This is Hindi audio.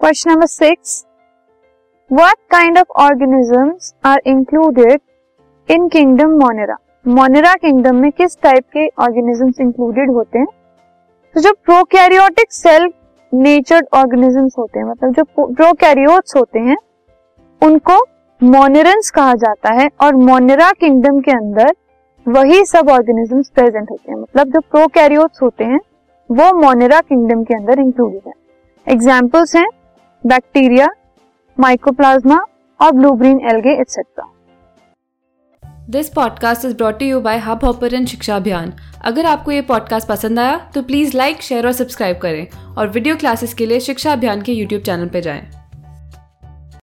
Question number six what kind of organisms are included in kingdom Monera Monera kingdom में किस टाइप के ऑर्गेनिजम्स इंक्लूडेड होते हैं? तो जो प्रोकैरियोटिक सेल नेचर्ड ऑर्गेनिजम्स होते हैं मतलब जो प्रोकैरियोट्स होते हैं, उनको मोनेरंस कहा जाता है और मोनेरा किंगडम के अंदर वही सब ऑर्गेनिजम्स प्रेजेंट होते हैं। मतलब जो प्रोकैरियोट्स होते हैं, वो मोनेरा किंगडम के अंदर इंक्लूडेड है। एग्जाम्पल्स हैं बैक्टीरिया माइक्रोप्लाज्मा और blue green algae etcetera this podcast is brought you by hub hopper Shiksha Abhiyan अगर आपको ये पॉडकास्ट पसंद आया तो प्लीज़ लाइक शेयर और सब्सक्राइब करें और वीडियो क्लासेस के लिए शिक्षा अभियान के यूट्यूब चैनल पर जाएँ।